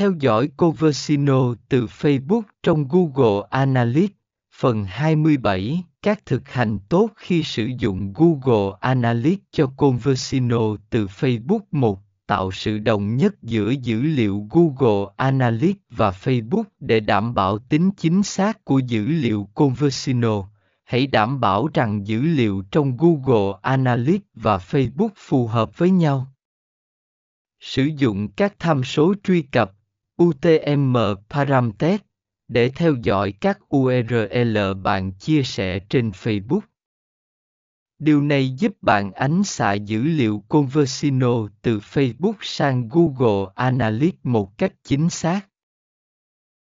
Theo dõi Coversino từ Facebook trong Google Analytics. Phần 27 Các thực hành tốt khi sử dụng Google Analytics cho Conversino từ Facebook 1 tạo sự đồng nhất giữa dữ liệu Google Analytics và Facebook để đảm bảo tính chính xác của dữ liệu Conversino. Hãy đảm bảo rằng dữ liệu trong Google Analytics và Facebook phù hợp với nhau. Sử dụng các tham số truy cập UTM Paramtech để theo dõi các URL bạn chia sẻ trên Facebook. Điều này giúp bạn ánh xạ dữ liệu Conversino từ Facebook sang Google Analytics một cách chính xác.